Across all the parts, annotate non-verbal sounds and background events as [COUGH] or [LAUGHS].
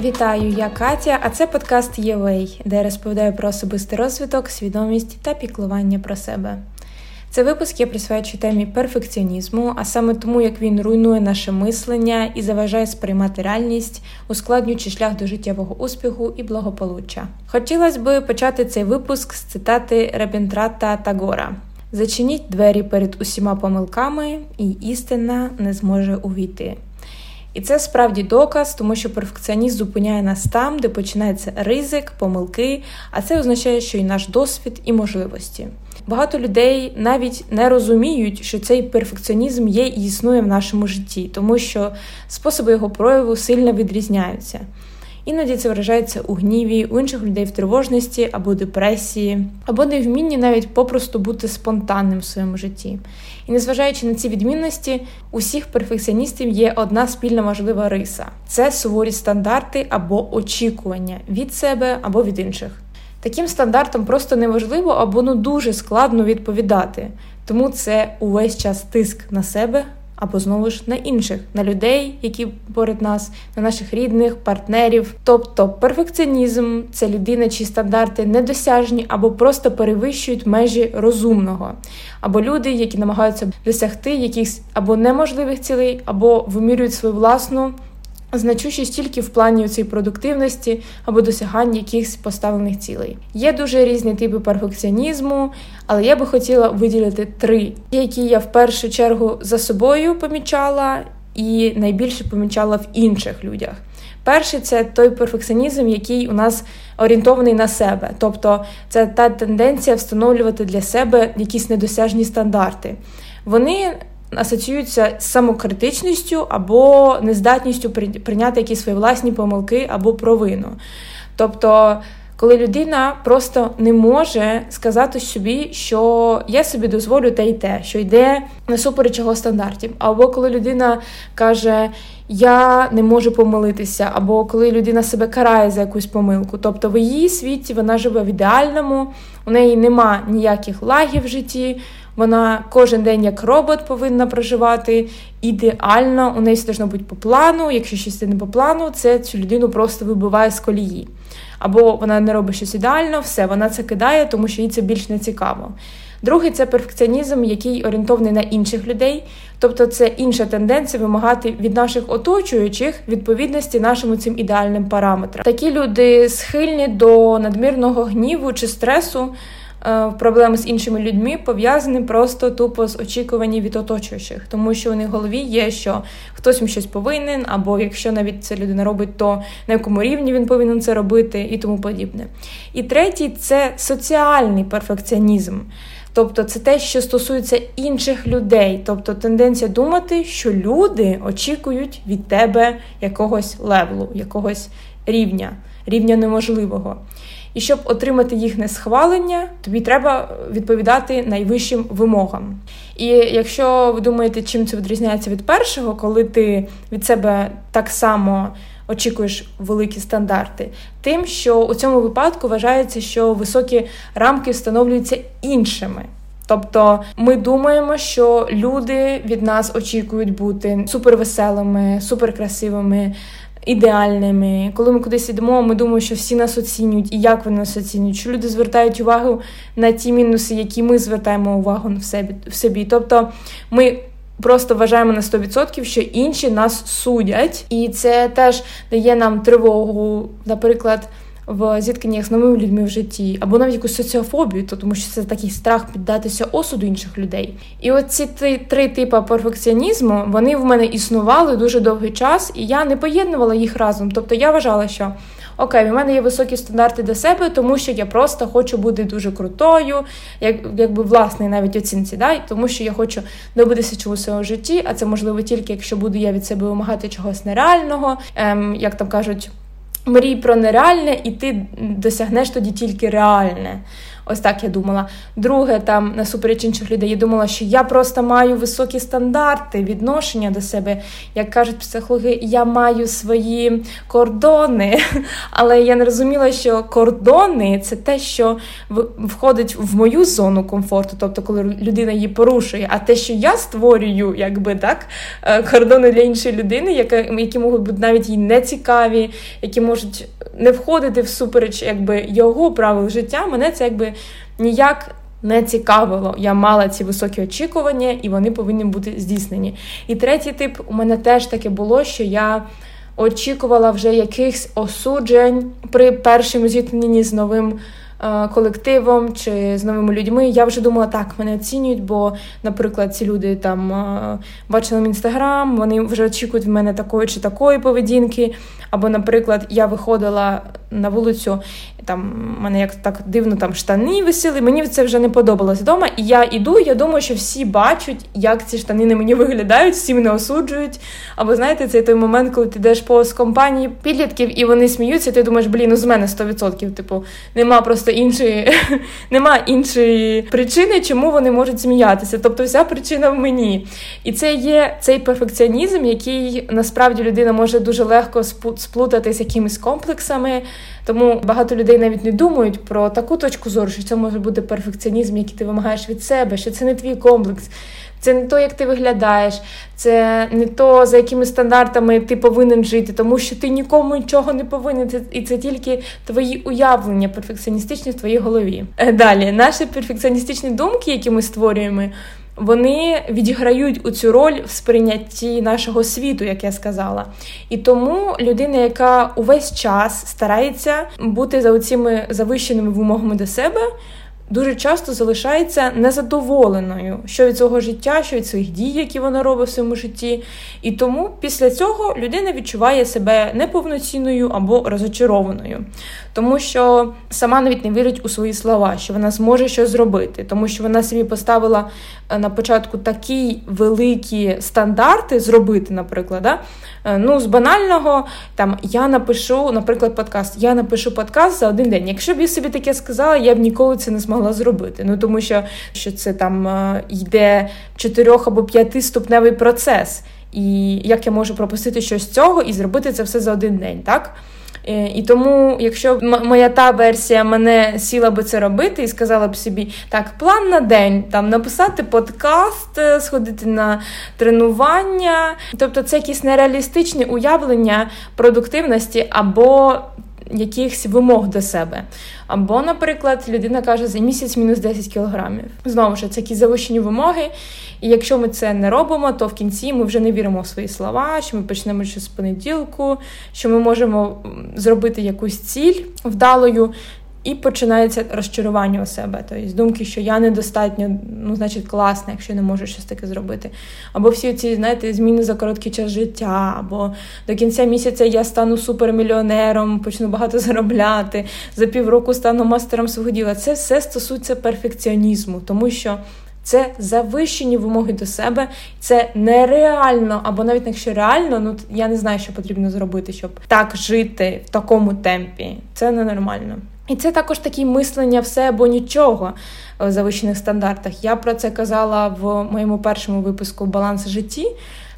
Вітаю, я Катя, а це подкаст Євей, де я розповідаю про особистий розвиток, свідомість та піклування про себе. Це випуск я присвячую темі перфекціонізму, а саме тому, як він руйнує наше мислення і заважає сприймати реальність, ускладнюючи шлях до життєвого успіху і благополуччя. Хотілося би почати цей випуск з цитати Ребінтрата Тагора: Зачиніть двері перед усіма помилками, і істина не зможе увійти. І це справді доказ, тому що перфекціоніст зупиняє нас там, де починається ризик, помилки, а це означає, що і наш досвід і можливості. Багато людей навіть не розуміють, що цей перфекціонізм є і існує в нашому житті, тому що способи його прояву сильно відрізняються. Іноді це виражається у гніві, у інших людей в тривожності або депресії, або невмінні навіть попросту бути спонтанним в своєму житті. І незважаючи на ці відмінності, усіх перфекціоністів є одна спільна важлива риса: це суворі стандарти або очікування від себе або від інших. Таким стандартам просто неважливо або ну дуже складно відповідати, тому це увесь час тиск на себе або знову ж на інших, на людей, які поряд нас, на наших рідних, партнерів. Тобто перфекціонізм це людина, чиї стандарти недосяжні або просто перевищують межі розумного, або люди, які намагаються досягти якихось або неможливих цілей, або вимірюють свою власну. Значущість тільки в плані цієї продуктивності або досягання якихось поставлених цілей. Є дуже різні типи перфекціонізму, але я би хотіла виділити три, які я в першу чергу за собою помічала і найбільше помічала в інших людях. Перший це той перфекціонізм, який у нас орієнтований на себе, тобто це та тенденція встановлювати для себе якісь недосяжні стандарти. Вони асоціюються з самокритичністю або нездатністю прийняти якісь свої власні помилки або провину. Тобто, коли людина просто не може сказати собі, що я собі дозволю те й те, що йде насупереч його стандартів, або коли людина каже, я не можу помилитися, або коли людина себе карає за якусь помилку. Тобто в її світі вона живе в ідеальному, у неї нема ніяких лагів в житті. Вона кожен день як робот повинна проживати ідеально, у неї все должно бути по плану. Якщо щось не по плану, це цю людину просто вибиває з колії. Або вона не робить щось ідеально, все, вона це кидає, тому що їй це більш не цікаво. Другий це перфекціонізм, який орієнтований на інших людей, тобто це інша тенденція вимагати від наших оточуючих відповідності нашим цим ідеальним параметрам. Такі люди схильні до надмірного гніву чи стресу. Е, проблеми з іншими людьми пов'язані просто тупо з очікуванням від оточуючих, тому що у них в голові є, що хтось їм щось повинен, або якщо навіть це людина робить, то на якому рівні він повинен це робити, і тому подібне. І третій це соціальний перфекціонізм. Тобто це те, що стосується інших людей, тобто тенденція думати, що люди очікують від тебе якогось левелу, якогось рівня, рівня неможливого. І щоб отримати їхнє схвалення, тобі треба відповідати найвищим вимогам. І якщо ви думаєте, чим це відрізняється від першого, коли ти від себе так само очікуєш великі стандарти, тим, що у цьому випадку вважається, що високі рамки встановлюються іншими. Тобто ми думаємо, що люди від нас очікують бути супервеселими, суперкрасивими, ідеальними. Коли ми кудись йдемо, ми думаємо, що всі нас оцінюють і як вони нас оцінюють, що люди звертають увагу на ті мінуси, які ми звертаємо увагу в собі. В собі. Тобто ми. Просто вважаємо на 100%, що інші нас судять, і це теж дає нам тривогу, наприклад в зіткненнях з новими людьми в житті, або навіть якусь соціофобію, то тому що це такий страх піддатися осуду інших людей. І оці три, три типи перфекціонізму вони в мене існували дуже довгий час, і я не поєднувала їх разом. Тобто я вважала, що. Окей, у мене є високі стандарти до себе, тому що я просто хочу бути дуже крутою, як якби власний навіть оцінці, да? тому що я хочу добитися чогось у житті, а це можливо тільки якщо буду я від себе вимагати чогось нереального, ем, як там кажуть. Мрій про нереальне, і ти досягнеш тоді тільки реальне. Ось так я думала. Друге, там насупереч інших людей, я думала, що я просто маю високі стандарти відношення до себе. Як кажуть психологи, я маю свої кордони, [LAUGHS] але я не розуміла, що кордони це те, що входить в мою зону комфорту, тобто, коли людина її порушує. А те, що я створюю, якби так, е, кордони для іншої людини, які можуть бути навіть їй нецікаві, які можуть не входити всупереч якби його правил життя, мене це якби ніяк. Не цікавило, я мала ці високі очікування, і вони повинні бути здійснені. І третій тип у мене теж таке було, що я очікувала вже якихось осуджень при першому зіткненні з новим Е, колективом чи з новими людьми. Я вже думала, так, мене оцінюють, бо, наприклад, ці люди там е, бачили мій інстаграм, вони вже очікують в мене такої чи такої поведінки. Або, наприклад, я виходила на вулицю, там мене як так дивно там штани висіли, мені це вже не подобалось вдома. І я іду, я думаю, що всі бачать, як ці штани на мені виглядають, всі мене осуджують. Або знаєте, це той момент, коли ти йдеш по компанії підлітків, і вони сміються, і ти думаєш, блін, ну з мене 100%. Типу, нема просто іншої, [LAUGHS] нема іншої причини, чому вони можуть сміятися. Тобто, вся причина в мені. І це є цей перфекціонізм, який насправді людина може дуже легко сплутати з якимись комплексами. Тому багато людей навіть не думають про таку точку зору, що це може бути перфекціонізм, який ти вимагаєш від себе, що це не твій комплекс. Це не то, як ти виглядаєш, це не то, за якими стандартами ти повинен жити, тому що ти нікому нічого не повинен. І це тільки твої уявлення перфекціоністичні в твоїй голові. Е, далі, наші перфекціоністичні думки, які ми створюємо, вони відіграють у цю роль в сприйнятті нашого світу, як я сказала. І тому людина, яка увесь час старається бути за оціми завищеними вимогами до себе дуже часто залишається незадоволеною, що від свого життя, що від своїх дій, які вона робить в своєму житті. І тому після цього людина відчуває себе неповноцінною або розочарованою, тому що сама навіть не вірить у свої слова, що вона зможе щось зробити, тому що вона собі поставила е, на початку такі великі стандарти зробити, наприклад. Да? Е, ну, з банального, там я напишу, наприклад, подкаст. Я напишу подкаст за один день. Якщо б я собі таке сказала, я б ніколи це не змогла зробити. Ну тому що що це там е, йде чотирьох або п'ятиступневий процес. І як я можу пропустити щось з цього і зробити це все за один день, так? Е, і тому, якщо моя та версія мене сіла би це робити і сказала б собі, так, план на день, там написати подкаст, е, сходити на тренування, тобто це якісь нереалістичні уявлення продуктивності або якихось вимог до себе. Або, наприклад, людина каже, за місяць мінус 10 кілограмів. Знову ж це якісь завищені вимоги. І якщо ми це не робимо, то в кінці ми вже не віримо в свої слова, що ми почнемо щось з понеділку, що ми можемо зробити якусь ціль вдалою. І починається розчарування у себе. Тобто думки, що я недостатньо, ну, значить, класна, якщо не можу щось таке зробити. Або всі ці, знаєте, зміни за короткий час життя, або до кінця місяця я стану супермільйонером, почну багато [LAUGHS] заробляти, за півроку стану мастером свого діла. Це все стосується перфекціонізму, тому що. Це завищені вимоги до себе, це нереально, або навіть якщо реально, ну я не знаю, що потрібно зробити, щоб так жити в такому темпі. Це ненормально. І це також такі мислення все або нічого в завищених стандартах. Я про це казала в моєму першому випуску Баланс житті,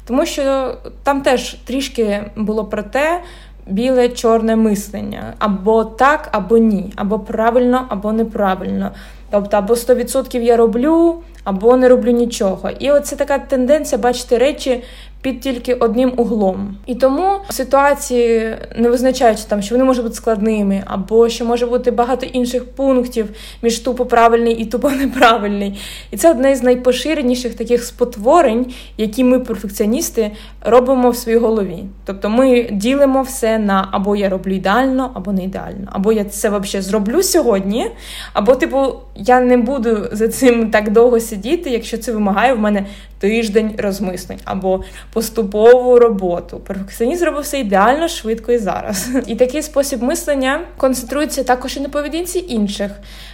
тому що там теж трішки було про те. Біле чорне мислення або так, або ні, або правильно, або неправильно. Тобто, або 100% я роблю, або не роблю нічого. І оце така тенденція бачити речі під тільки одним углом. І тому ситуації, не визначаючи там, що вони можуть бути складними, або що може бути багато інших пунктів між тупо правильний і тупо [LAUGHS] неправильний. І це одне з найпоширеніших таких спотворень, які ми, перфекціоністи, робимо в своїй голові. Тобто ми ділимо все на або я роблю ідеально, або не ідеально, або я це взагалі зроблю сьогодні, або, типу, я не буду за цим так довго сидіти, якщо це вимагає в мене тиждень розмислень або поступову роботу. Перфекціоніст зробив все ідеально, швидко і зараз. І такий спосіб мислення концентрується також і на поведінці інших.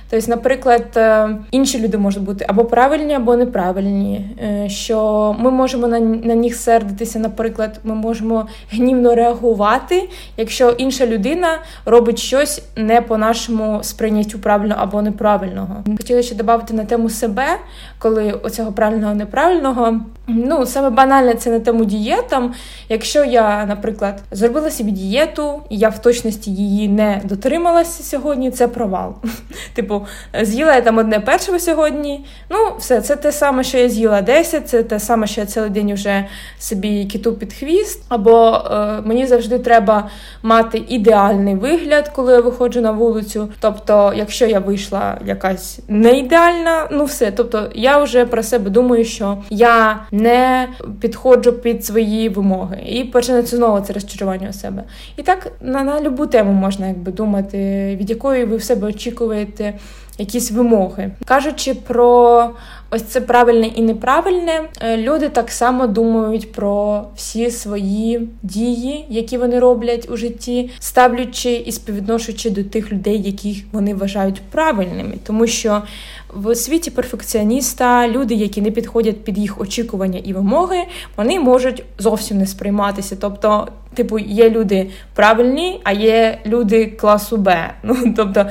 Тобто, наприклад, е, інші люди можуть бути або правильні, або неправильні. Е, що ми можемо на на них сердитися, наприклад, ми можемо гнівно реагувати, якщо інша людина робить щось не по нашому сприйняттю правильно або неправильного. Хотіла ще додати на тему себе, коли оцього правильного неправильного. Ну, саме банальне це на тему дієтам. Якщо я, наприклад, зробила собі дієту, і я в точності її не дотрималася сьогодні, це провал. [LAUGHS] Типу, з'їла я там одне першого сьогодні. Ну, все, це те саме, що я з'їла 10, це те саме, що я цілий день вже собі киту під хвіст. Або е, мені завжди треба мати ідеальний вигляд, коли я виходжу на вулицю. Тобто, якщо я вийшла якась не ідеальна, ну все. Тобто, я вже про себе думаю, що я не підходжу під свої вимоги. І починається знову це розчарування у себе. І так на, на любу тему можна якби думати, від якої ви в себе очікуєте якісь вимоги. Кажучи про ось це правильне і неправильне, е, люди так само думають про всі свої дії, які вони роблять у житті, ставлячи і співвідношуючи до тих людей, яких вони вважають правильними, тому що в світі перфекціоніста люди, які не підходять під їх очікування і вимоги, вони можуть зовсім не сприйматися. Тобто, типу, є люди правильні, а є люди класу Б. [LAUGHS] Ну тобто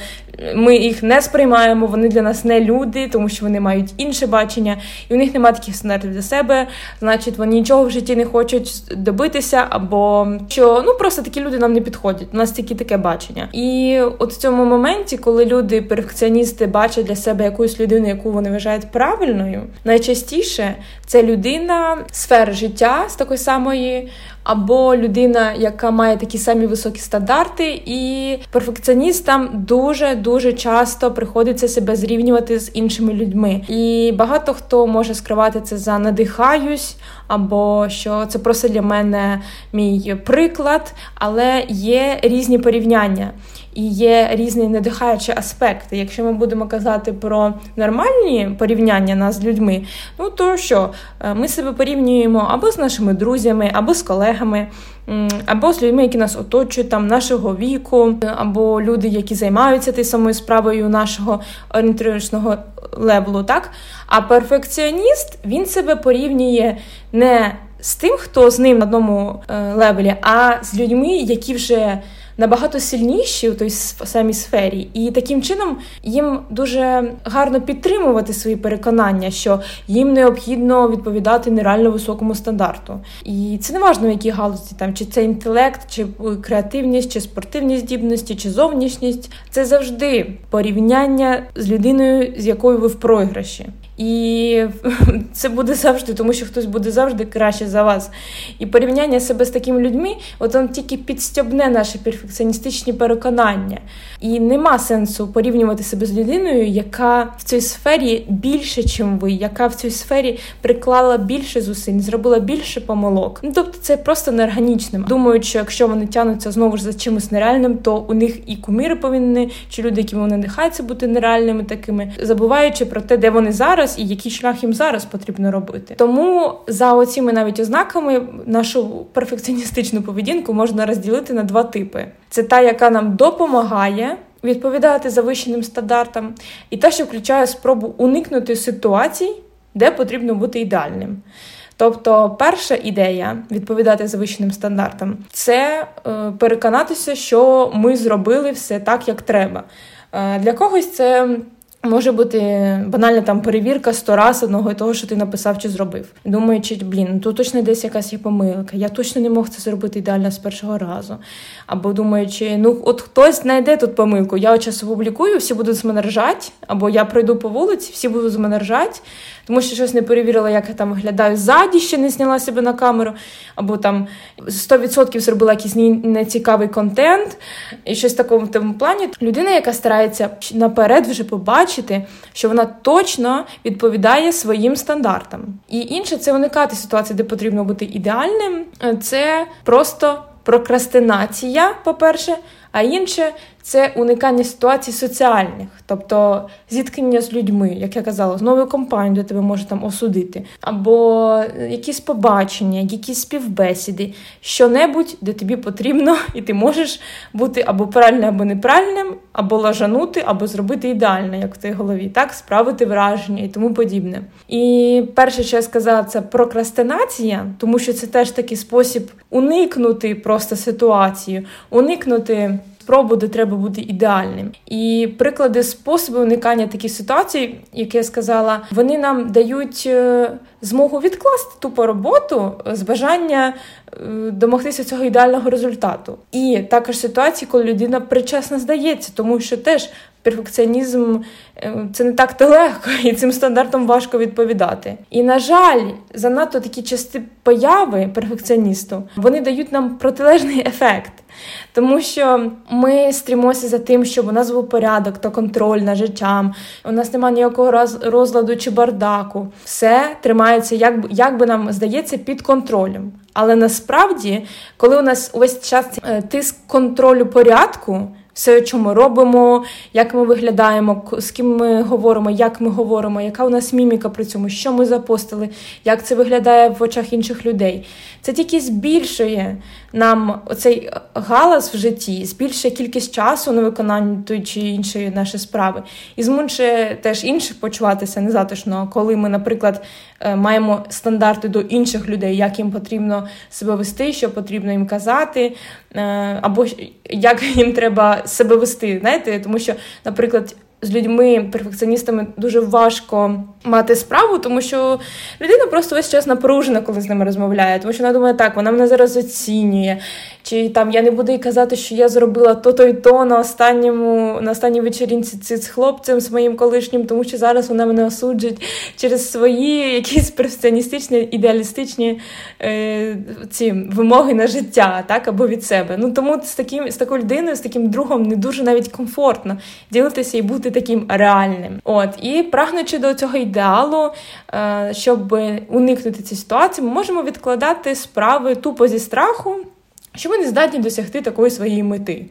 ми їх не сприймаємо, вони для нас не люди, тому що вони мають інше бачення, і у них немає таких стандартів для себе. Значить, вони нічого в житті не хочуть добитися, або що ну просто такі люди нам не підходять. У нас тільки таке бачення. І от в цьому моменті, коли люди, перфекціоністи, бачать для себе якусь людину, яку вони вважають правильною, найчастіше це людина сфери життя з такої самої або людина, яка має такі самі високі стандарти, і перфекціоністам дуже дуже часто приходиться себе зрівнювати з іншими людьми. І багато хто може скривати це за надихаюсь, або що це просто для мене мій приклад, але є різні порівняння і є різні надихаючі аспекти. Якщо ми будемо казати про нормальні порівняння нас з людьми, ну то що е, ми себе порівнюємо або з нашими друзями, або з колегами. Або з людьми, які нас оточують, там нашого віку, або люди, які займаються тією самою справою нашого орієнтировочного левелу, так? А перфекціоніст він себе порівнює не з тим, хто з ним на одному е, левелі, а з людьми, які вже набагато сильніші у той самій сфері, і таким чином їм дуже гарно підтримувати свої переконання, що їм необхідно відповідати нереально високому стандарту. І це не важливо, в якій галузі там чи це інтелект, чи креативність, чи спортивні здібності, чи зовнішність. Це завжди порівняння з людиною, з якою ви в програші. І [LAUGHS] це буде завжди, тому що хтось буде завжди краще за вас. І порівняння себе з такими людьми, от воно тільки підстьобне наші перфекціоністичні переконання. І нема сенсу порівнювати себе з людиною, яка в цій сфері більше, ніж ви, яка в цій сфері приклала більше зусиль, зробила більше помилок. Ну тобто це просто неорганічним. Думають, що якщо вони тянуться знову ж за чимось нереальним, то у них і кумири повинні, чи люди, які вони надихаються бути нереальними такими, забуваючи про те, де вони зараз зараз і який шлях їм зараз потрібно робити. Тому за оціми навіть ознаками нашу перфекціоністичну поведінку можна розділити на два типи: це та, яка нам допомагає. Відповідати завищеним стандартам, і та, що включає спробу уникнути ситуацій, де потрібно бути ідеальним. Тобто, перша ідея відповідати завищеним стандартам це е, переконатися, що ми зробили все так, як треба. Е, для когось це Може бути банальна там перевірка сто раз одного того, що ти написав чи зробив. Думаючи, блін, ну тут точно десь якась є помилка. Я точно не мог це зробити ідеально з першого разу. Або думаючи, ну от хтось знайде тут помилку. Я час опублікую, всі будуть з мене ржати, або я пройду по вулиці, всі будуть з мене ржати, тому що щось не перевірила, як я там виглядаю ззаді, ще не зняла себе на камеру, або там 100% зробила якийсь нецікавий контент, і щось в такому тому плані. Людина, яка старається наперед вже побачити, що вона точно відповідає своїм стандартам. І інше це уникати ситуації, де потрібно бути ідеальним. Це просто прокрастинація, по-перше. а інше це уникання ситуацій соціальних, тобто зіткнення з людьми, як я казала, з новою компанією, де тебе може там осудити, або якісь побачення, якісь співбесіди, що-небудь, де тобі потрібно, [LAUGHS] і ти можеш бути або правильним, або неправильним, або лажанути, або зробити ідеально, як в твоїй голові, так, справити враження і тому подібне. І перше, що я сказала, це прокрастинація, тому що це теж такий спосіб уникнути просто ситуацію, уникнути спробу, де треба бути ідеальним. І приклади способи уникання таких ситуацій, як я сказала, вони нам дають е, змогу відкласти тупо роботу з бажання е, домогтися цього ідеального результату. І також ситуації, коли людина причасна здається, тому що теж. Перфекціонізм е, це не так то легко, і цим стандартам важко відповідати. І, на жаль, занадто такі части появи перфекціоністу вони дають нам протилежний ефект. Тому що ми стрімося за тим, щоб у нас був порядок та контроль над життям, у нас немає ніякого розладу чи бардаку. Все тримається, як, як би нам здається, під контролем. Але насправді, коли у нас увесь час е, тиск контролю порядку все, що ми робимо, як ми виглядаємо, з ким ми говоримо, як ми говоримо, яка у нас міміка при цьому, що ми запостили, як це виглядає в очах інших людей. Це тільки збільшує нам оцей галас в житті, збільшує кількість часу на виконання тої чи іншої нашої справи, і змушує теж інших почуватися незатишно, коли ми, наприклад, маємо стандарти до інших людей, як їм потрібно себе вести, що потрібно їм казати, е, або як їм треба себе вести. Знаєте, тому що, наприклад, з людьми-перфекціоністами дуже важко мати справу, тому що людина просто весь час напружена, коли з ними розмовляє, тому що вона думає, так, вона мене зараз оцінює, чи там я не буду їй казати, що я зробила то-то і то на останньому, на останній вечерінці з хлопцем, з моїм колишнім, тому що зараз вона мене осуджує через свої якісь перфекціоністичні, ідеалістичні е, ці вимоги на життя, так, або від себе. Ну тому з таким з такою людиною, з таким другом не дуже навіть комфортно ділитися і бути таким реальним. От і прагнучи до цього ідеалу, е, щоб уникнути цієї ситуації, ми можемо відкладати справи тупо зі страху, що ми не здатні досягти такої своєї мети.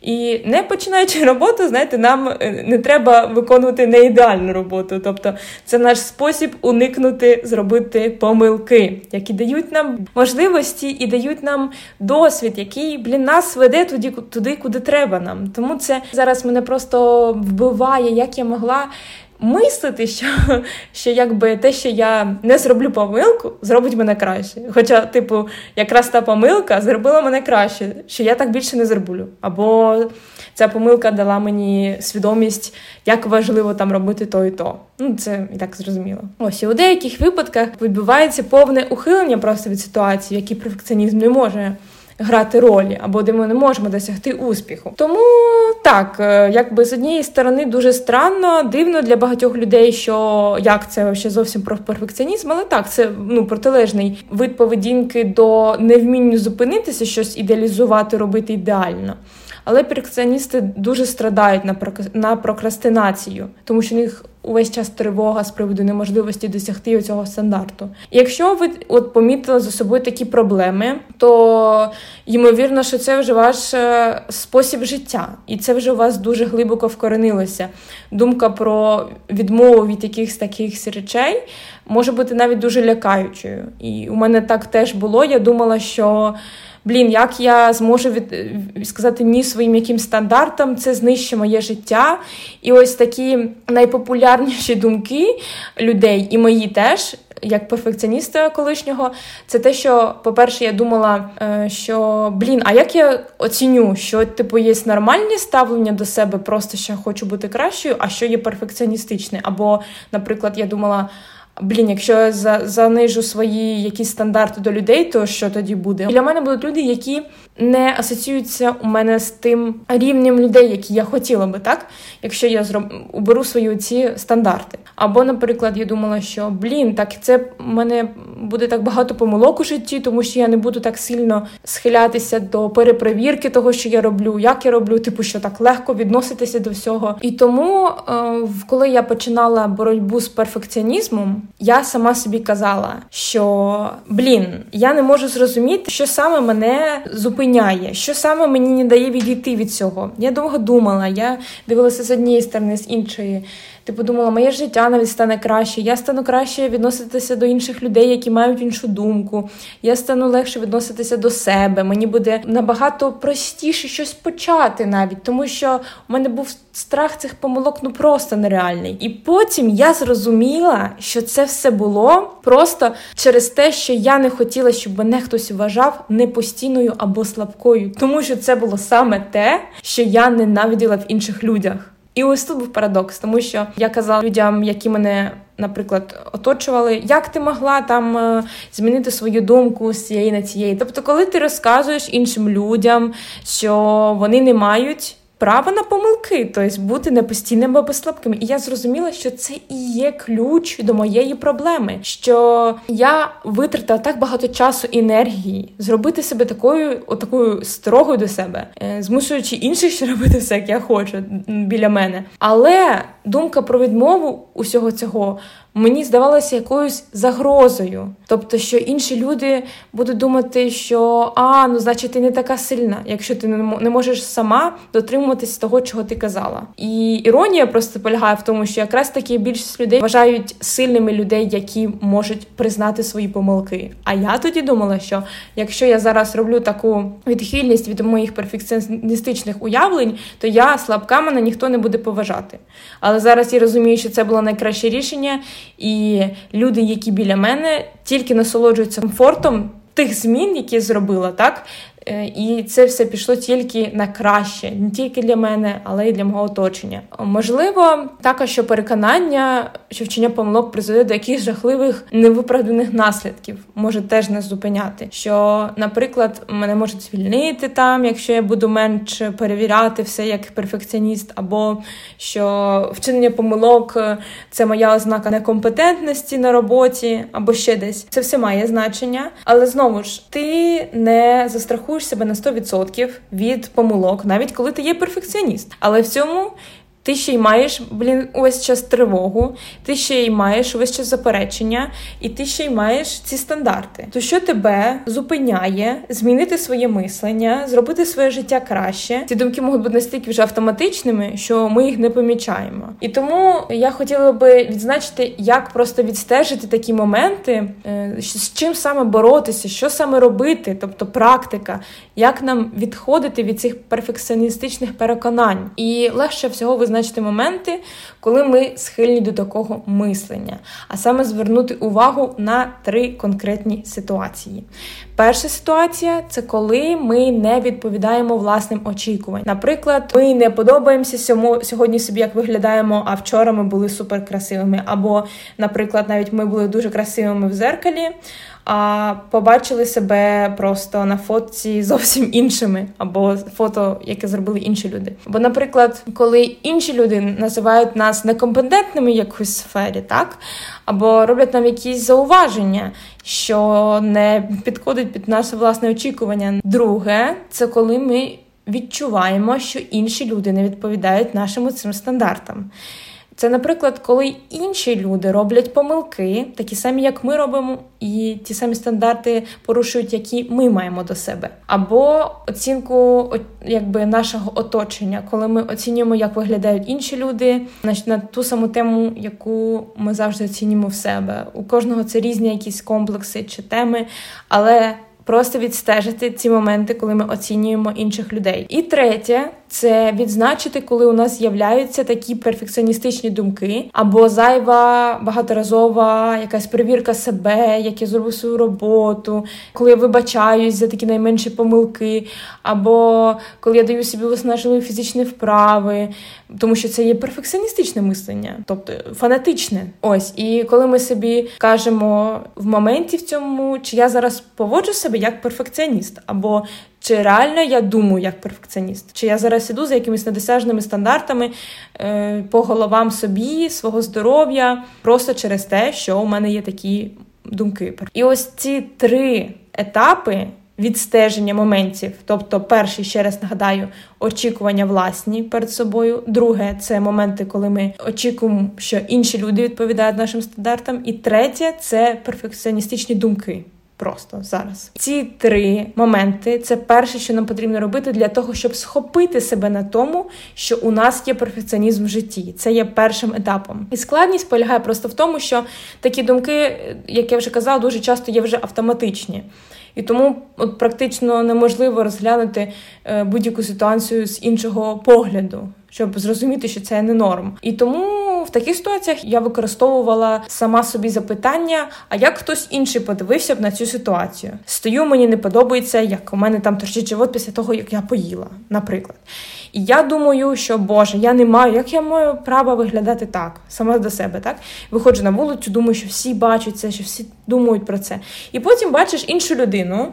І не починаючи роботу, знаєте, нам е, не треба виконувати не ідеальну роботу. Тобто це наш спосіб уникнути зробити помилки, які дають нам можливості і дають нам досвід, який блін нас веде туди, туди, куди треба нам. Тому це зараз мене просто вбиває, як я могла мислити, що що якби те, що я не зроблю помилку, зробить мене краще. Хоча, типу, якраз та помилка зробила мене краще, що я так більше не зроблю. Або ця помилка дала мені свідомість, як важливо там робити то і то. Ну, це і так зрозуміло. Ось і у деяких випадках відбувається повне ухилення просто від ситуації, в якій перфекціонізм не може грати ролі, або де ми не можемо досягти успіху. Тому так, е, якби з однієї сторони дуже странно, дивно для багатьох людей, що як це ще зовсім про перфекціонізм, але так, це ну протилежний вид поведінки до невмінню зупинитися, щось ідеалізувати, робити ідеально. Але перфекціоністи дуже страдають на на прокрастинацію, тому що в них увесь час тривога з приводу неможливості досягти цього стандарту. Якщо ви от помітили за собою такі проблеми, то ймовірно, що це вже ваш е, спосіб життя, і це вже у вас дуже глибоко вкоренилося. Думка про відмову від якихось таких речей може бути навіть дуже лякаючою. І у мене так теж було. Я думала, що блін, як я зможу від сказати ні своїм яким стандартам, це знищить моє життя. І ось такі найпопулярніші думки людей, і мої теж. Як перфекціоніста колишнього, це те, що, по-перше, я думала, е, що блін, а як я оціню, що типу є нормальне ставлення до себе, просто що хочу бути кращою, а що є перфекціоністичне? Або, наприклад, я думала блін, якщо я занижу свої якісь стандарти до людей, то що тоді буде? Для мене будуть люди, які не асоціюються у мене з тим рівнем людей, які я хотіла би, так? Якщо я зроб... уберу свої ці стандарти. Або, наприклад, я думала, що блін, так це мене буде так багато помилок у житті, тому що я не буду так сильно схилятися до перепровірки того, що я роблю, як я роблю, типу, що так легко відноситися до всього. І тому, е, коли я починала боротьбу з перфекціонізмом, я сама собі казала, що блін, я не можу зрозуміти, що саме мене зупиняє, що саме мені не дає відійти від цього. Я довго думала, я дивилася з однієї сторони, з іншої. Ти подумала, моє життя навіть стане краще. Я стану краще відноситися до інших людей, які мають іншу думку. Я стану легше відноситися до себе. Мені буде набагато простіше щось почати навіть, тому що у мене був страх цих помилок ну просто нереальний. І потім я зрозуміла, що це все було просто через те, що я не хотіла, щоб мене хтось вважав непостійною або слабкою, тому що це було саме те, що я ненавиділа в інших людях. І ось тут був парадокс, тому що я казала людям, які мене, наприклад, оточували, як ти могла там е, змінити свою думку з цієї на цієї. Тобто, коли ти розказуєш іншим людям, що вони не мають право на помилки, тобто бути не постійними або слабкими. І я зрозуміла, що це і є ключ до моєї проблеми. Що я витратила так багато часу і енергії зробити себе такою, отакою строгою до себе, е, змушуючи інших ще робити все, як я хочу біля мене. Але думка про відмову усього цього мені здавалося якоюсь загрозою. Тобто, що інші люди будуть думати, що а, ну значить, ти не така сильна, якщо ти не можеш сама дотримуватись того, чого ти казала. І іронія просто полягає в тому, що якраз таки більшість людей вважають сильними людей, які можуть признати свої помилки. А я тоді думала, що якщо я зараз роблю таку відхильність від моїх перфекціоністичних уявлень, то я слабка мене ніхто не буде поважати. Але зараз я розумію, що це було найкраще рішення, і люди, які біля мене, тільки насолоджуються комфортом тих змін, які я зробила, так і це все пішло тільки на краще, не тільки для мене, але й для мого оточення. Можливо, також що переконання, що вчення помилок призведе до якихось жахливих невиправданих наслідків, може теж нас зупиняти. Що, наприклад, мене можуть звільнити там, якщо я буду менше перевіряти все як перфекціоніст, або що вчинення помилок це моя ознака некомпетентності на роботі, або ще десь. Це все має значення, але знову ж ти не застрахуєш страхуєш себе на 100% від помилок, навіть коли ти є перфекціоніст. Але в цьому ти ще й маєш, блін, увесь час тривогу, ти ще й маєш увесь час заперечення, і ти ще й маєш ці стандарти. То що тебе зупиняє змінити своє мислення, зробити своє життя краще? Ці думки можуть бути настільки вже автоматичними, що ми їх не помічаємо. І тому я хотіла би відзначити, як просто відстежити такі моменти, е, з чим саме боротися, що саме робити, тобто практика, як нам відходити від цих перфекціоністичних переконань, і легше всього визначити визначити моменти, коли ми схильні до такого мислення, а саме звернути увагу на три конкретні ситуації. Перша ситуація це коли ми не відповідаємо власним очікуванням. Наприклад, ми не подобаємося сьогодні собі, як виглядаємо, а вчора ми були суперкрасивими. Або, наприклад, навіть ми були дуже красивими в зеркалі а побачили себе просто на фотці зовсім [LAUGHS] іншими, або фото, яке зробили інші люди. Бо, наприклад, коли інші люди називають нас некомпетентними в якоїсь сфері, так або роблять нам якісь зауваження, що не підходить під наше власне очікування. Друге, це коли ми відчуваємо, що інші люди не відповідають нашим цим стандартам. Це, наприклад, коли інші люди роблять помилки, такі самі, як ми робимо, і ті самі стандарти порушують, які ми маємо до себе, або оцінку якби нашого оточення, коли ми оцінюємо, як виглядають інші люди, на ту саму тему, яку ми завжди оцінюємо в себе. У кожного це різні якісь комплекси чи теми, але просто відстежити ці моменти, коли ми оцінюємо інших людей. І третє це відзначити, коли у нас з'являються такі перфекціоністичні думки, або зайва багаторазова якась перевірка себе, як я зроблю свою роботу, коли я вибачаюсь за такі найменші помилки, або коли я даю собі виснажливі фізичні вправи, тому що це є перфекціоністичне мислення, тобто фанатичне. Ось, і коли ми собі кажемо в моменті в цьому, чи я зараз поводжу себе як перфекціоніст, або чи реально я думаю як перфекціоніст? Чи я зараз іду за якимись недосяжними стандартами е, по головам собі, свого здоров'я, просто через те, що у мене є такі думки. І ось ці три етапи. Відстеження моментів, тобто, перший, ще раз нагадаю, очікування власні перед собою. Друге, це моменти, коли ми очікуємо, що інші люди відповідають нашим стандартам. І третє це перфекціоністичні думки. Просто зараз ці три моменти це перше, що нам потрібно робити для того, щоб схопити себе на тому, що у нас є перфекціонізм в житті. Це є першим етапом. І складність полягає просто в тому, що такі думки, як я вже казала, дуже часто є вже автоматичні. І тому от практично неможливо розглянути е, будь-яку ситуацію з іншого погляду, щоб зрозуміти, що це не норм. І тому в таких ситуаціях я використовувала сама собі запитання: а як хтось інший подивився б на цю ситуацію? Стою, мені не подобається, як у мене там торчить живот після того, як я поїла, наприклад. І я думаю, що Боже, я не маю, як я маю право виглядати так, сама до себе, так? Виходжу на вулицю, думаю, що всі бачать це, що всі думають про це. І потім бачиш іншу людину.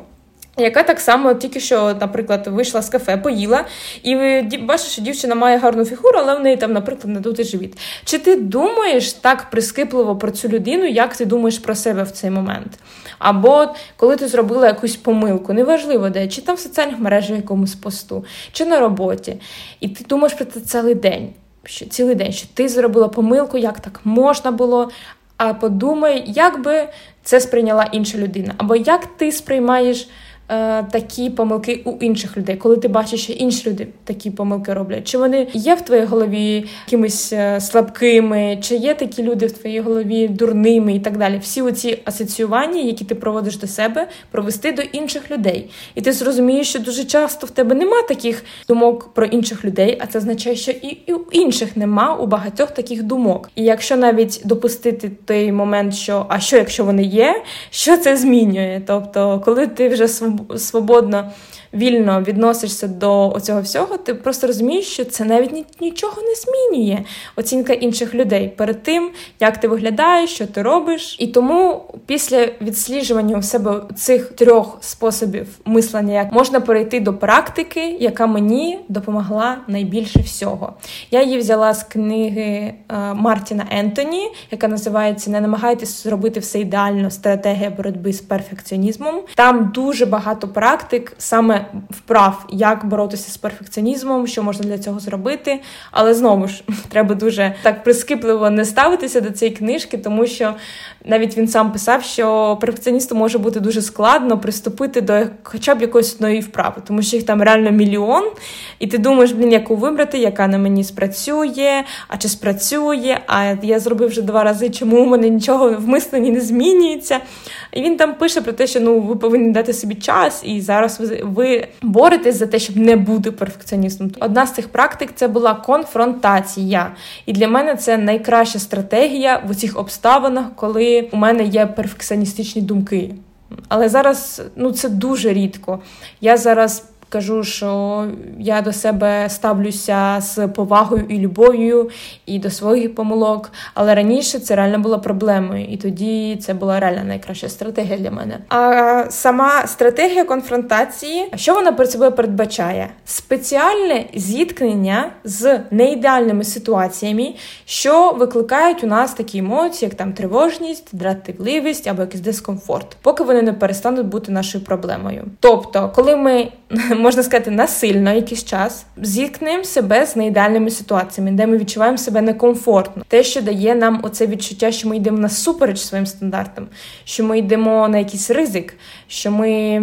Яка так само тільки що, наприклад, вийшла з кафе, поїла, і бачиш, що дівчина має гарну фігуру, але в неї там, наприклад, надутий живіт. Чи ти думаєш так прискіпливо про цю людину, як ти думаєш про себе в цей момент? Або коли ти зробила якусь помилку, неважливо де, чи там в соціальних мережах якомусь посту, чи на роботі, і ти думаєш про це цілий день, що цілий день, що ти зробила помилку, як так можна було. А подумай, як би це сприйняла інша людина, або як ти сприймаєш. Е, такі помилки у інших людей, коли ти бачиш, що інші люди такі помилки роблять, чи вони є в твоїй голові якимись е, слабкими, чи є такі люди в твоїй голові дурними і так далі. Всі оці асоціювання, які ти проводиш до себе, провести до інших людей. І ти зрозумієш, що дуже часто в тебе нема таких думок про інших людей, а це означає, що і, у інших нема у багатьох таких думок. І якщо навіть допустити той момент, що а що, якщо вони є, що це змінює? Тобто, коли ти вже свободно свободно вільно відносишся до цього всього, ти просто розумієш, що це навіть нічого не змінює. Оцінка інших людей перед тим, як ти виглядаєш, що ти робиш. І тому після відсліджування у себе цих трьох способів мислення, як можна перейти до практики, яка мені допомогла найбільше всього. Я її взяла з книги е, Мартіна Ентоні, яка називається Не намагайтесь зробити все ідеально. Стратегія боротьби з перфекціонізмом. Там дуже багато практик саме вправ, як боротися з перфекціонізмом, що можна для цього зробити. Але знову ж [LAUGHS] треба дуже так прискіпливо не ставитися до цієї книжки, тому що навіть він сам писав, що перфекціоністу може бути дуже складно приступити до хоча б якоїсь одної вправи, тому що їх там реально мільйон, і ти думаєш, блін, яку вибрати, яка на мені спрацює, а чи спрацює, а я зробив вже два рази, чому у мене нічого в мисленні не змінюється. І він там пише про те, що ну ви повинні дати собі час, і зараз ви, ви боретесь за те, щоб не бути перфекціоністом. Одна з цих практик це була конфронтація. І для мене це найкраща стратегія в цих обставинах, коли у мене є перфекціоністичні думки. Але зараз ну це дуже рідко. Я зараз Кажу, що я до себе ставлюся з повагою і любов'ю і до своїх помилок. Але раніше це реально було проблемою, і тоді це була реально найкраща стратегія для мене. А сама стратегія конфронтації, що вона перед собою передбачає? Спеціальне зіткнення з неідеальними ситуаціями, що викликають у нас такі емоції, як там тривожність, дратівливість або якийсь дискомфорт, поки вони не перестануть бути нашою проблемою. Тобто, коли ми [LAUGHS] можна сказати, насильно якийсь час зіткнемо себе з неідеальними ситуаціями, де ми відчуваємо себе некомфортно. Те, що дає нам оце відчуття, що ми йдемо насупереч своїм стандартам, що ми йдемо на якийсь ризик, що ми.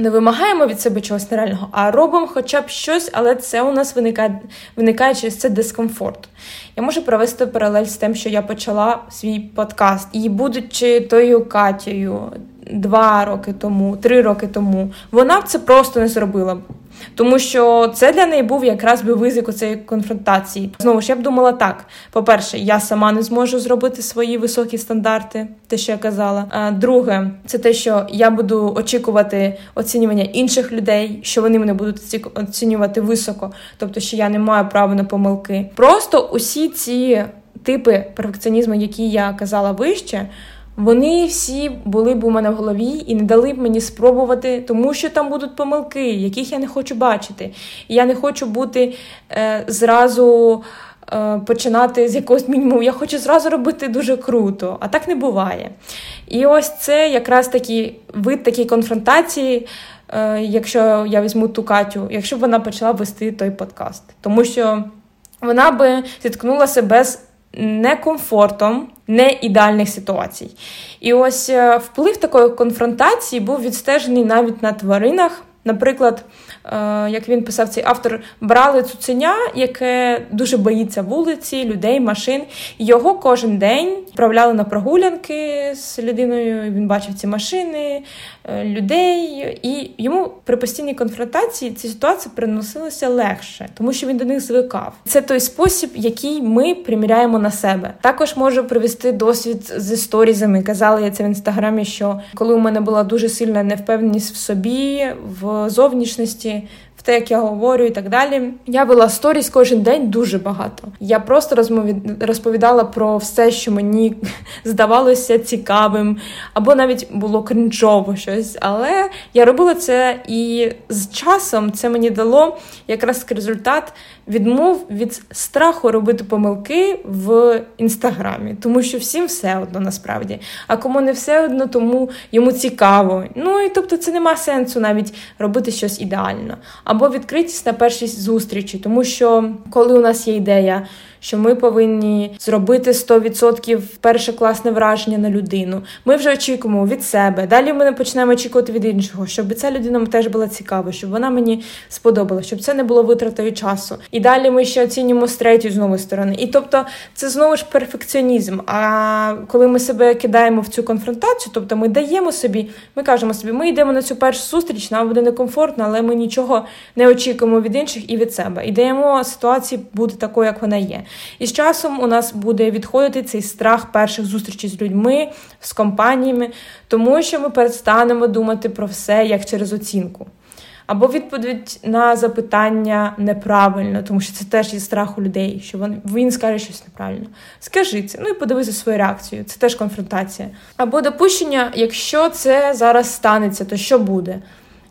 Не вимагаємо від себе чогось нереального, а робимо хоча б щось, але це у нас виникає виникає через це дискомфорт. Я можу провести паралель з тим, що я почала свій подкаст, і будучи тою Катєю, два роки тому, три роки тому, вона б це просто не зробила. Тому що це для неї був якраз би визик цієї конфронтації. Знову ж я б думала так: по-перше, я сама не зможу зробити свої високі стандарти, те, що я казала. А друге, це те, що я буду очікувати оцінювання інших людей, що вони мене будуть оцінювати високо, тобто, що я не маю права на помилки. Просто усі ці типи перфекціонізму, які я казала вище. Вони всі були б у мене в голові і не дали б мені спробувати, тому що там будуть помилки, яких я не хочу бачити. І я не хочу бути е, зразу е, починати з якогось мінімуму. Я хочу зразу робити дуже круто, а так не буває. І ось це якраз такий вид такої конфронтації. Е, якщо я візьму ту Катю, якщо б вона почала вести той подкаст, тому що вона би зіткнулася без некомфортом, не комфортом, не ідеальних ситуацій. І ось е, вплив такої конфронтації був відстежений навіть на тваринах. Наприклад, як він писав цей автор, брали цуценя, яке дуже боїться вулиці, людей, машин. Його кожен день відправляли на прогулянки з людиною. Він бачив ці машини, е, людей, і йому при постійній конфронтації ці ситуації приносилися легше, тому що він до них звикав. Це той спосіб, який ми приміряємо на себе. Також можу привести досвід з сторізами. Казала я це в інстаграмі, що коли у мене була дуже сильна невпевненість в собі, в зовнішності, Okay. В те, як я говорю, і так далі. Я вела сторіс кожен день дуже багато. Я просто розмові... розповідала про все, що мені [LAUGHS] здавалося цікавим, або навіть було кринжово щось. Але я робила це, і з часом це мені дало якраз результат відмов від страху робити помилки в інстаграмі, тому що всім все одно насправді. А кому не все одно, тому йому цікаво. Ну і тобто це нема сенсу навіть робити щось ідеально. Або відкритість на першій зустрічі, тому що коли у нас є ідея що ми повинні зробити 100% перше класне враження на людину. Ми вже очікуємо від себе. Далі ми не почнемо очікувати від іншого, щоб ця людина теж була цікава, щоб вона мені сподобала, щоб це не було витратою часу. І далі ми ще оцінюємо з третьої знову сторони. І тобто це знову ж перфекціонізм. А коли ми себе кидаємо в цю конфронтацію, тобто ми даємо собі, ми кажемо собі, ми йдемо на цю першу зустріч, нам буде некомфортно, але ми нічого не очікуємо від інших і від себе. І даємо ситуації бути такою, як вона є. І з часом у нас буде відходити цей страх перших зустрічей з людьми, з компаніями, тому що ми перестанемо думати про все як через оцінку. Або відповідь на запитання неправильно, тому що це теж є страх у людей, що він, він скаже щось неправильно. Скажи це, ну і подивися свою реакцію, це теж конфронтація. Або допущення, якщо це зараз станеться, то що буде?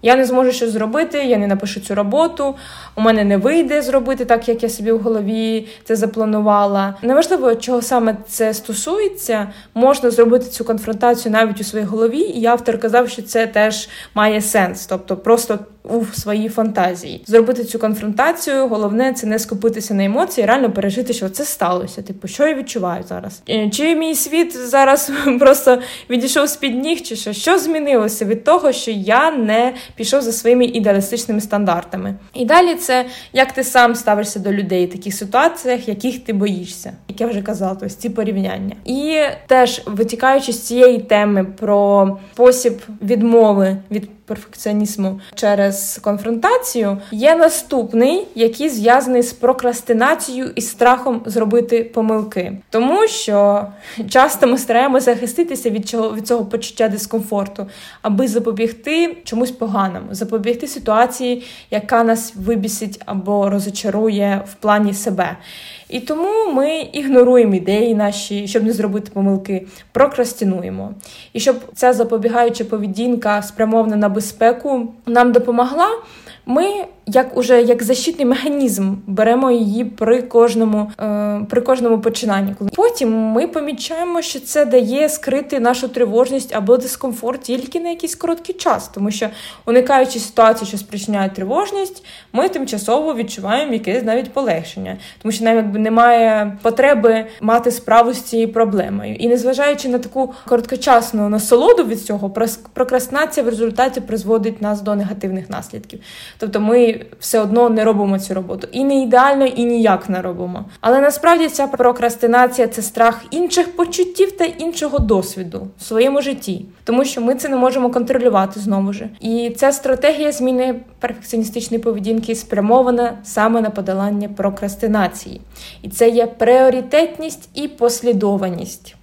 Я не зможу щось зробити, я не напишу цю роботу, у мене не вийде зробити так, як я собі в голові це запланувала. Неважливо, чого саме це стосується, можна зробити цю конфронтацію навіть у своїй голові, і автор казав, що це теж має сенс, тобто просто у своїй фантазії. Зробити цю конфронтацію, головне це не скупитися на емоції, реально пережити, що це сталося. Типу, що я відчуваю зараз? Е, чи мій світ зараз [LAUGHS] просто відійшов з під ніг, чи що? Що змінилося від того, що я не пішов за своїми ідеалістичними стандартами? І далі це як ти сам ставишся до людей в таких ситуаціях, яких ти боїшся, як я вже казала, тобто ці порівняння. І теж витікаючи з цієї теми про спосіб відмови від перфекціонізму через конфронтацію, є наступний, який зв'язаний з прокрастинацією і страхом зробити помилки, тому що часто ми стараємося захиститися від цього від цього почуття дискомфорту, аби запобігти чомусь поганому, запобігти ситуації, яка нас вибісить або розочарує в плані себе. І тому ми ігноруємо ідеї наші, щоб не зробити помилки, прокрастинуємо. І щоб ця запобігаюча поведінка спрямована на безпеку нам допомогла. Ми, як уже як защитний механізм, беремо її при кожному е, при кожному починанні. Потім ми помічаємо, що це дає скрити нашу тривожність або дискомфорт тільки на якийсь короткий час, тому що уникаючи ситуації, що спричиняють тривожність, ми тимчасово відчуваємо якесь навіть полегшення, тому що навіть немає потреби мати справу з цією проблемою. І незважаючи на таку короткочасну насолоду від цього, прокрастинація в результаті призводить нас до негативних наслідків. Тобто ми все одно не робимо цю роботу. І не ідеально, і ніяк не робимо. Але насправді ця прокрастинація це страх інших почуттів та іншого досвіду в своєму житті, тому що ми це не можемо контролювати знову ж. І ця стратегія зміни перфекціоністичної поведінки спрямована саме на подолання прокрастинації. І це є пріоритетність і послідованість.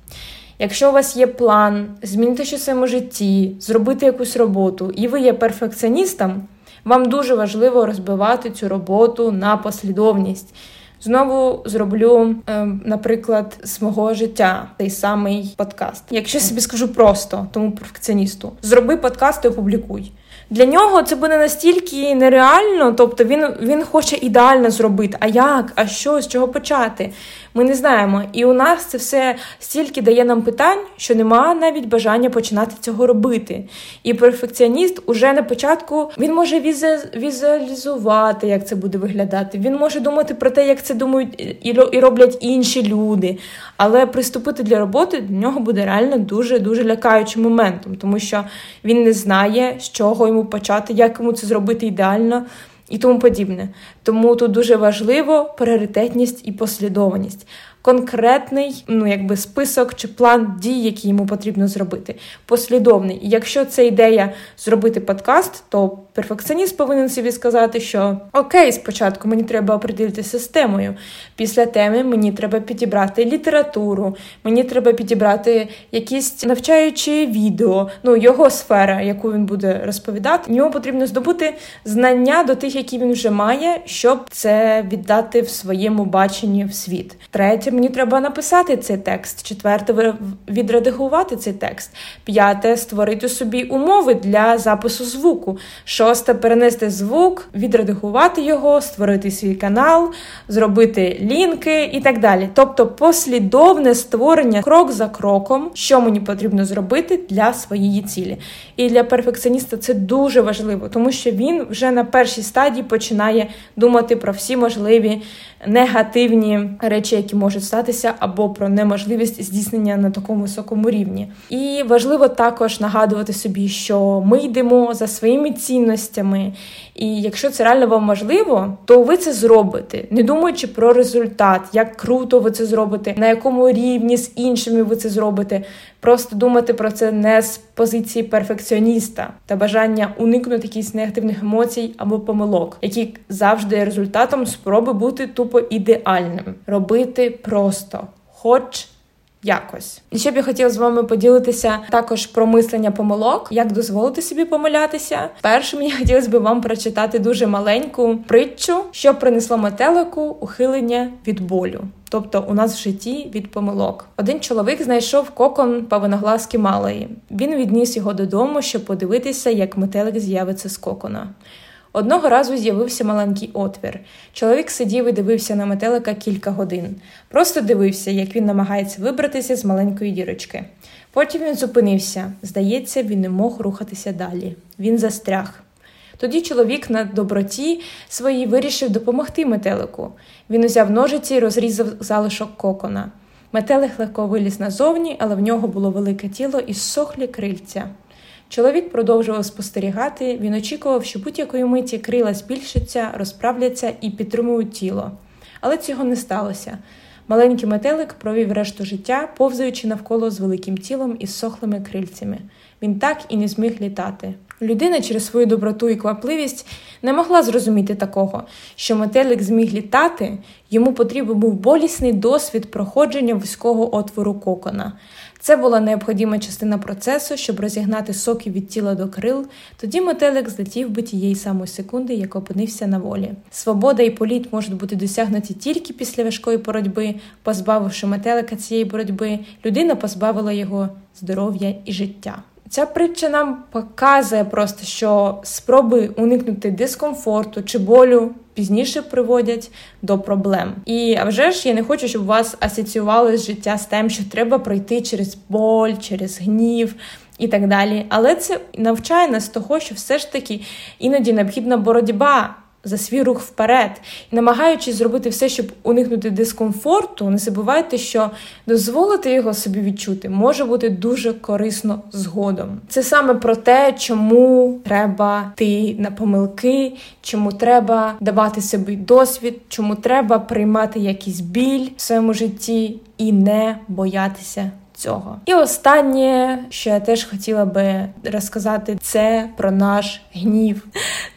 Якщо у вас є план змінити щось в своєму житті, зробити якусь роботу, і ви є перфекціоністом, вам дуже важливо розбивати цю роботу на послідовність. Знову зроблю, е, наприклад, з мого життя той самий подкаст. Якщо собі скажу просто тому перфекціоністу, зроби подкаст і опублікуй. Для нього це буде настільки нереально, тобто він він хоче ідеально зробити. А як? А що? З чого почати? Ми не знаємо. І у нас це все стільки дає нам питань, що немає навіть бажання починати цього робити. І перфекціоніст уже на початку він може візуалізувати, як це буде виглядати. Він може думати про те, як це думають і роблять інші люди. Але приступити для роботи для нього буде реально дуже дуже лякаючим моментом, тому що він не знає, з чого йому почати, як йому це зробити ідеально і тому подібне. Тому тут дуже важливо пріоритетність і послідовність конкретний ну, якби список чи план дій, які йому потрібно зробити. Послідовний. І якщо це ідея зробити подкаст, то перфекціоніст повинен собі сказати, що окей, спочатку мені треба оприділити системою. Після теми мені треба підібрати літературу, мені треба підібрати якісь навчаючі відео, ну його сфера, яку він буде розповідати. Йому потрібно здобути знання до тих, які він вже має, щоб це віддати в своєму баченні в світ. Третє мені треба написати цей текст. Четверте, відредагувати цей текст. П'яте створити собі умови для запису звуку. Шосте перенести звук, відредагувати його, створити свій канал, зробити лінки і так далі. Тобто послідовне створення крок за кроком, що мені потрібно зробити для своєї цілі. І для перфекціоніста це дуже важливо, тому що він вже на першій стадії починає думати про всі можливі негативні речі, які можуть статися, або про неможливість здійснення на такому високому рівні. І важливо також нагадувати собі, що ми йдемо за своїми цінностями, і якщо це реально вам можливо, то ви це зробите, не думаючи про результат, як круто ви це зробите, на якому рівні з іншими ви це зробите. Просто думати про це не з позиції перфекціоніста та бажання уникнути якихось негативних емоцій або помилок, які завжди є результатом спроби бути тупо ідеальним, робити просто, хоч якось. І ще б я хотіла з вами поділитися також про мислення помилок, як дозволити собі помилятися. Першим я хотілося б вам прочитати дуже маленьку притчу, що принесло метелику ухилення від болю. Тобто у нас в житті від помилок. Один чоловік знайшов кокон павиноглазки малої. Він відніс його додому, щоб подивитися, як метелик з'явиться з кокона. Одного разу з'явився маленький отвір. Чоловік сидів і дивився на метелика кілька годин. Просто дивився, як він намагається вибратися з маленької дірочки. Потім він зупинився. Здається, він не мог рухатися далі. Він застряг. Тоді чоловік на доброті своїй вирішив допомогти метелику. Він узяв ножиці і розрізав залишок кокона. Метелик легко виліз назовні, але в нього було велике тіло і сохлі крильця. Чоловік продовжував спостерігати, він очікував, що будь-якої миті крила збільшаться, розправляться і підтримують тіло. Але цього не сталося. Маленький метелик провів решту життя, повзаючи навколо з великим тілом і сохлими крильцями. Він так і не зміг літати. Людина через свою доброту і квапливість не могла зрозуміти такого, що метелик зміг літати, йому потрібен був болісний досвід проходження вузького отвору кокона. Це була необхідна частина процесу, щоб розігнати соки від тіла до крил. Тоді метелик злетів би тієї самої секунди, як опинився на волі. Свобода і політ можуть бути досягнуті тільки після важкої боротьби, позбавивши метелика цієї боротьби, людина позбавила його здоров'я і життя. Ця притча нам показує просто, що спроби уникнути дискомфорту чи болю пізніше приводять до проблем. І а вже ж я не хочу, щоб вас асоціювали з життя з тим, що треба пройти через боль, через гнів. І так далі, але це навчає нас того, що все ж таки іноді необхідна боротьба за свій рух вперед. І намагаючись зробити все, щоб уникнути дискомфорту, не забувайте, що дозволити його собі відчути може бути дуже корисно згодом. Це саме про те, чому треба йти на помилки, чому треба давати собі досвід, чому треба приймати якийсь біль в своєму житті і не боятися цього. І останнє, що я теж хотіла би розказати, це про наш гнів.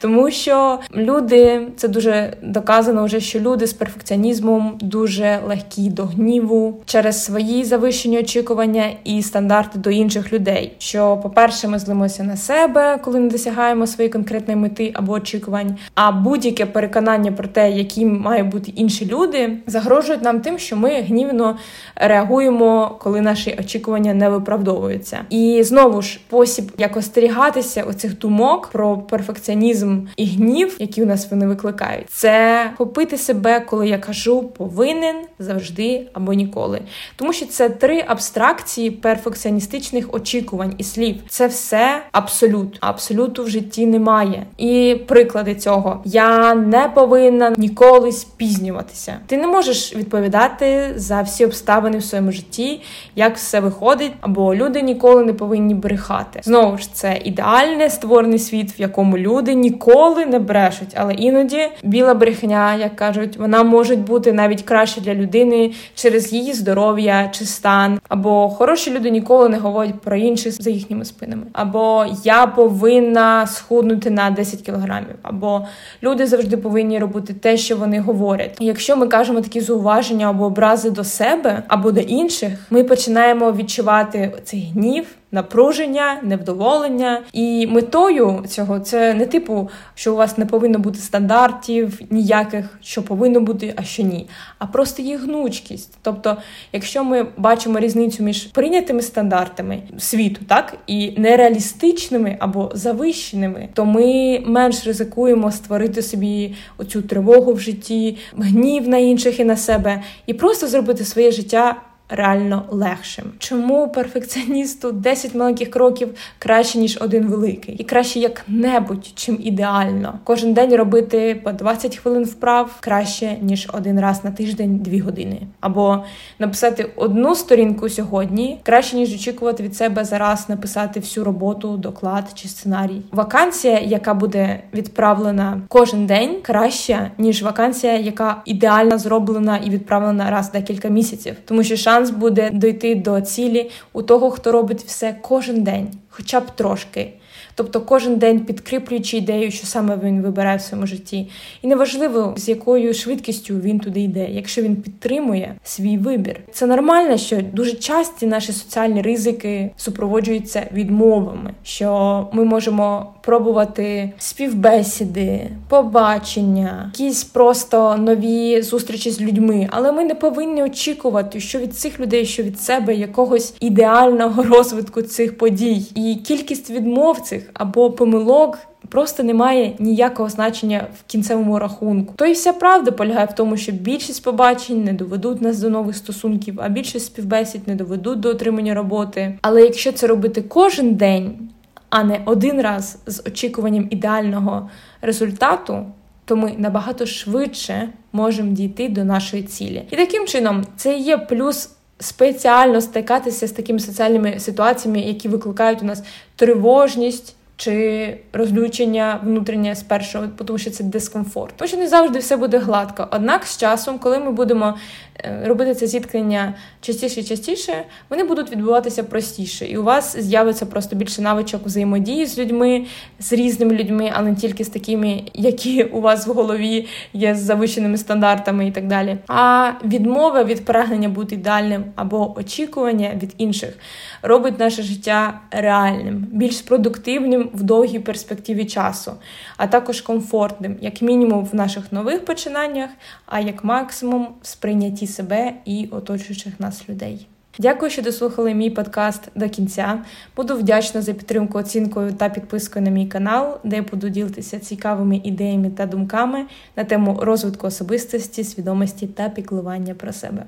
Тому що люди, це дуже доказано вже, що люди з перфекціонізмом дуже легкі до гніву через свої завищені очікування і стандарти до інших людей. Що, по-перше, ми злимося на себе, коли не досягаємо своєї конкретної мети або очікувань. А будь-яке переконання про те, які мають бути інші люди, загрожують нам тим, що ми гнівно реагуємо, коли наші очікування не виправдовуються. І знову ж спосіб, як остерігатися оцих думок про перфекціонізм і гнів, які у нас вони викликають, це купити себе, коли я кажу повинен завжди або ніколи. Тому що це три абстракції перфекціоністичних очікувань і слів. Це все абсолют. Абсолюту в житті немає. І приклади цього я не повинна ніколи спізнюватися. Ти не можеш відповідати за всі обставини в своєму житті, як все виходить, або люди ніколи не повинні брехати. Знову ж це ідеальне створений світ, в якому люди ніколи не брешуть, але іноді біла брехня, як кажуть, вона може бути навіть краще для людини через її здоров'я чи стан. Або хороші люди ніколи не говорять про інших за їхніми спинами. Або я повинна схуднути на 10 кілограмів, або люди завжди повинні робити те, що вони говорять. І якщо ми кажемо такі зауваження або образи до себе або до інших, ми починаємо відчувати цей гнів напруження, невдоволення. І метою цього це не типу, що у вас не повинно бути стандартів ніяких, що повинно бути, а що ні, а просто їх гнучкість. Тобто, якщо ми бачимо різницю між прийнятими стандартами світу, так і нереалістичними або завищеними, то ми менш ризикуємо створити собі оцю тривогу в житті, гнів на інших і на себе, і просто зробити своє життя реально легшим. Чому перфекціоністу 10 маленьких кроків краще, ніж один великий, і краще як-небудь, чим ідеально. Кожен день робити по 20 хвилин вправ краще, ніж один раз на тиждень 2 години. Або написати одну сторінку сьогодні краще, ніж очікувати від себе зараз написати всю роботу, доклад чи сценарій. Вакансія, яка буде відправлена кожен день, краща, ніж вакансія, яка ідеально зроблена і відправлена раз декілька місяців, тому що шанс шанс буде дойти до цілі у того, хто робить все кожен день, хоча б трошки. Тобто кожен день підкріплюючи ідею, що саме він вибирає в своєму житті. І неважливо, з якою швидкістю він туди йде, якщо він підтримує свій вибір. Це нормально, що дуже часті наші соціальні ризики супроводжуються відмовами, що ми можемо пробувати співбесіди, побачення, якісь просто нові зустрічі з людьми, але ми не повинні очікувати, що від цих людей, що від себе якогось ідеального [LAUGHS] розвитку цих подій, і кількість відмов цих або помилок. Просто немає ніякого значення в кінцевому рахунку. То і вся правда полягає в тому, що більшість побачень не доведуть нас до нових стосунків, а більшість співбесід не доведуть до отримання роботи. Але якщо це робити кожен день, а не один раз з очікуванням ідеального результату, то ми набагато швидше можемо дійти до нашої цілі. І таким чином це є плюс. Спеціально стикатися з такими соціальними ситуаціями, які викликають у нас тривожність, чи розлючення внутрішнє з першого, тому що це дискомфорт. Тому що не завжди все буде гладко. Однак з часом, коли ми будемо робити це зіткнення частіше і частіше, вони будуть відбуватися простіше, і у вас з'явиться просто більше навичок взаємодії з людьми, з різними людьми, але не тільки з такими, які у вас в голові є з завищеними стандартами і так далі. А відмова від прагнення бути ідеальним або очікування від інших робить наше життя реальним, більш продуктивним в довгій перспективі часу, а також комфортним, як мінімум в наших нових починаннях, а як максимум в сприйнятті себе і оточуючих нас людей. Дякую, що дослухали мій подкаст до кінця. Буду вдячна за підтримку оцінкою та підпискою на мій канал, де я буду ділитися цікавими ідеями та думками на тему розвитку особистості, свідомості та піклування про себе.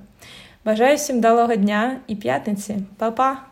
Бажаю всім вдалого дня і п'ятниці. Па-па!